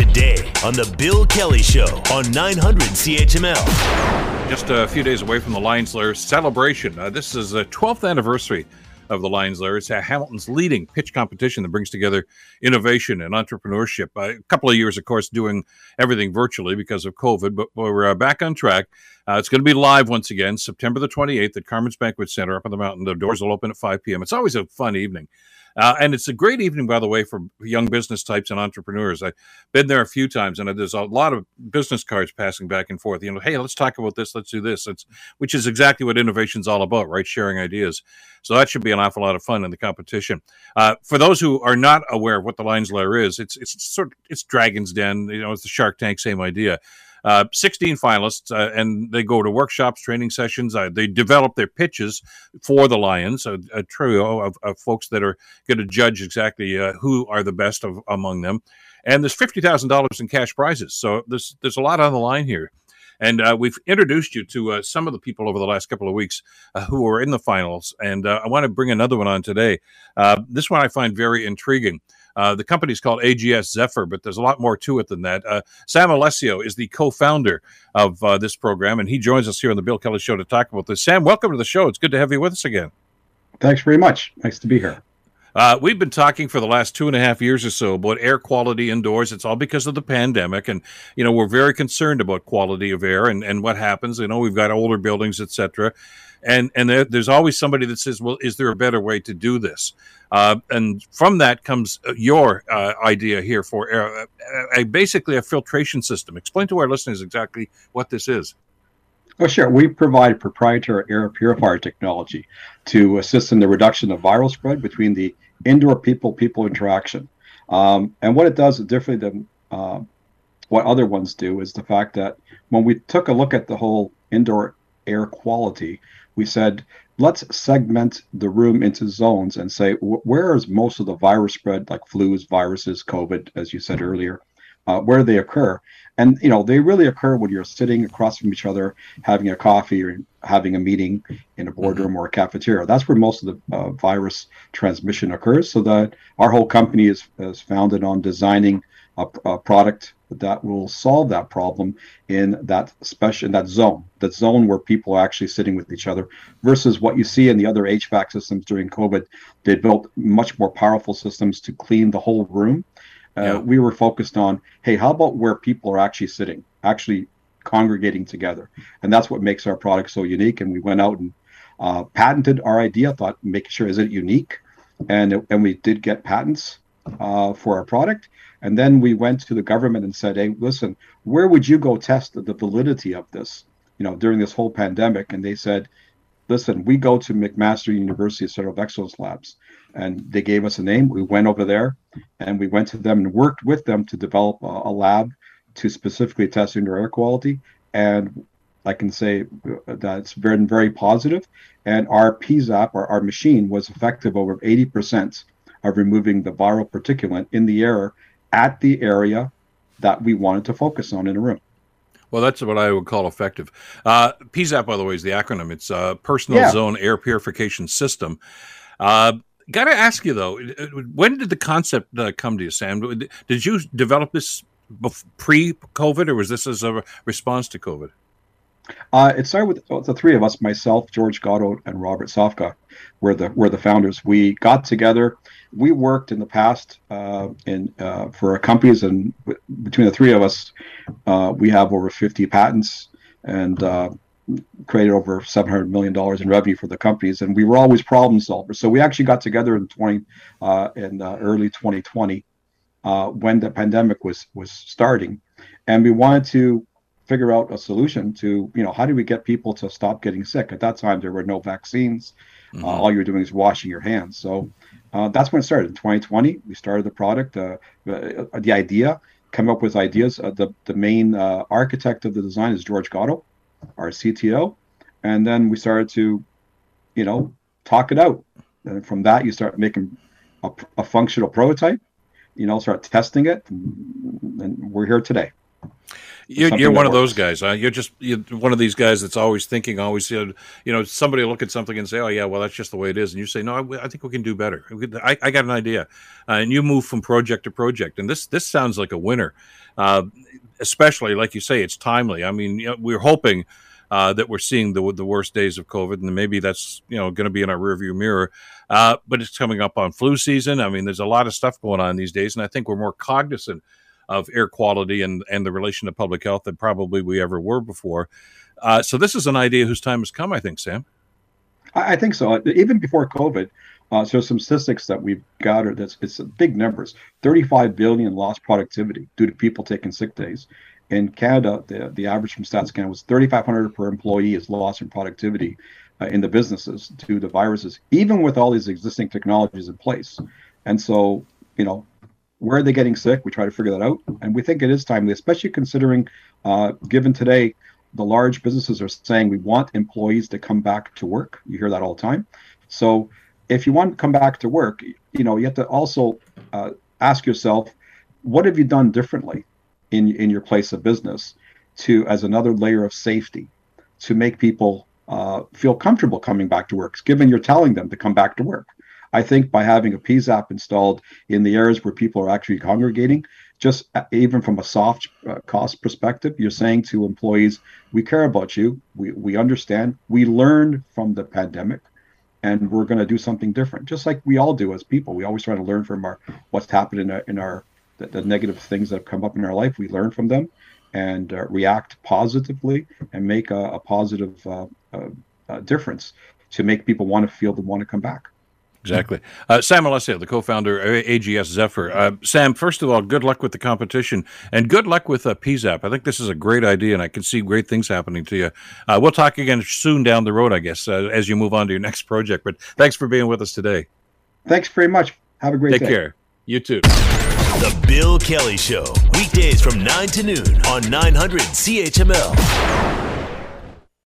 today on The Bill Kelly Show on 900 CHML. Just a few days away from the Lions Lair celebration. Uh, this is the 12th anniversary of the Lions Lair. It's Hamilton's leading pitch competition that brings together innovation and entrepreneurship. Uh, a couple of years, of course, doing everything virtually because of COVID, but we're uh, back on track. Uh, it's going to be live once again, September the 28th at Carmen's Banquet Center up on the mountain. The doors will open at 5 p.m. It's always a fun evening. Uh, and it's a great evening, by the way, for young business types and entrepreneurs. I've been there a few times, and there's a lot of business cards passing back and forth. You know, hey, let's talk about this, let's do this. It's which is exactly what innovation's all about, right? Sharing ideas. So that should be an awful lot of fun in the competition. Uh, for those who are not aware of what the Lions Lair is, it's it's sort of it's Dragon's Den. You know, it's the Shark Tank, same idea. Uh, 16 finalists, uh, and they go to workshops, training sessions. Uh, they develop their pitches for the Lions, a, a trio of, of, folks that are going to judge exactly uh, who are the best of, among them. And there's fifty thousand dollars in cash prizes, so there's there's a lot on the line here. And uh, we've introduced you to uh, some of the people over the last couple of weeks uh, who are in the finals. And uh, I want to bring another one on today. this one I find very intriguing. Uh, the company is called AGS Zephyr, but there's a lot more to it than that. Uh, Sam Alessio is the co-founder of uh, this program, and he joins us here on the Bill Kelly Show to talk about this. Sam, welcome to the show. It's good to have you with us again. Thanks very much. Nice to be here. Uh, we've been talking for the last two and a half years or so about air quality indoors. It's all because of the pandemic, and you know we're very concerned about quality of air and, and what happens. You know we've got older buildings, etc and and there, there's always somebody that says, "Well, is there a better way to do this?" Uh, and from that comes uh, your uh, idea here for air, a, basically a filtration system. Explain to our listeners exactly what this is. Oh, sure. We provide proprietary air purifier technology to assist in the reduction of viral spread between the indoor people-people interaction. Um, and what it does differently than uh, what other ones do is the fact that when we took a look at the whole indoor air quality, we said, let's segment the room into zones and say, where is most of the virus spread, like flus, viruses, COVID, as you said earlier, uh, where they occur? And, you know, they really occur when you're sitting across from each other, having a coffee or having a meeting in a boardroom mm-hmm. or a cafeteria. That's where most of the uh, virus transmission occurs. So that our whole company is, is founded on designing a, a product that will solve that problem in that special in that zone, that zone where people are actually sitting with each other, versus what you see in the other HVAC systems during COVID. They built much more powerful systems to clean the whole room. Uh, yeah. We were focused on, hey, how about where people are actually sitting, actually congregating together, and that's what makes our product so unique. And we went out and uh, patented our idea. Thought making sure is it unique, and and we did get patents uh, for our product and then we went to the government and said, hey, listen, where would you go test the validity of this, you know, during this whole pandemic? And they said, listen, we go to McMaster University Center of Excellence Labs. And they gave us a name. We went over there and we went to them and worked with them to develop a, a lab to specifically test indoor air quality. And I can say uh, that's been very positive. And our PZAP, our, our machine, was effective over 80% of removing the viral particulate in the air at the area that we wanted to focus on in a room. Well, that's what I would call effective. Uh, PZAP, by the way, is the acronym. It's a Personal yeah. Zone Air Purification System. Uh, Got to ask you though, when did the concept uh, come to you, Sam? Did you develop this pre-COVID, or was this as a response to COVID? Uh, it started with the three of us, myself, George Gatto, and Robert Sofka, were the were the founders. We got together. We worked in the past uh, in uh, for our companies, and w- between the three of us, uh, we have over 50 patents and uh, created over 700 million dollars in revenue for the companies. And we were always problem solvers. So we actually got together in 20 uh, in early 2020 when the pandemic was was starting, and we wanted to figure out a solution to you know how do we get people to stop getting sick? At that time there were no vaccines. Mm-hmm. uh, all you're doing is washing your hands. So uh, that's when it started. In 2020 we started the product. Uh, the, uh, idea come up with ideas. Uh, the, the main uh, architect of the design is george gatto our cto and then we started to you know talk it out. And from that you start making a, a functional prototype. You know start testing it. And, and we're here today You're, you're one of those guys. Huh? You're just you're one of these guys that's always thinking, always you know, somebody look at something and say, "Oh yeah, well that's just the way it is," and you say, "No, I, I think we can do better. I, I got an idea," uh, and you move from project to project. And this this sounds like a winner, uh, especially like you say, it's timely. I mean, you know, we're hoping. Uh, that we're seeing the the worst days of COVID, and maybe that's you know going to be in our rearview mirror. Uh, but it's coming up on flu season. I mean, there's a lot of stuff going on these days, and I think we're more cognizant of air quality and, and the relation to public health than probably we ever were before. Uh, so this is an idea whose time has come, I think, Sam. I think so. Even before COVID, uh, so some statistics that we've gathered that's it's big numbers. 35 billion lost productivity due to people taking sick days. In Canada, the, the average from Stats Canada was 3,500 per employee is lost in productivity uh, in the businesses due to the viruses, even with all these existing technologies in place. And so, you know, where are they getting sick? We try to figure that out, and we think it is timely, especially considering, uh, given today, the large businesses are saying we want employees to come back to work. You hear that all the time. So, if you want to come back to work, you know you have to also uh, ask yourself, what have you done differently in in your place of business to as another layer of safety to make people uh, feel comfortable coming back to work, given you're telling them to come back to work. I think by having a PZAP installed in the areas where people are actually congregating, just uh, even from a soft uh, cost perspective, you're saying to employees, we care about you, we, we understand, we learned from the pandemic, and we're going to do something different, just like we all do as people. We always try to learn from our what's happened in our, in our the, the negative things that have come up in our life. We learn from them and uh, react positively and make a, a positive uh, uh, difference to make people want to feel they want to come back. Exactly. Uh, Sam Alessio, the co-founder of AGS Zephyr. Uh, Sam, first of all, good luck with the competition and good luck with uh, PZAP. I think this is a great idea, and I can see great things happening to you. Uh, we'll talk again soon down the road, I guess, uh, as you move on to your next project. But thanks for being with us today. Thanks very much. Have a great Take day. Take care. You too. The Bill Kelly Show, weekdays from 9 to noon on 900 CHML.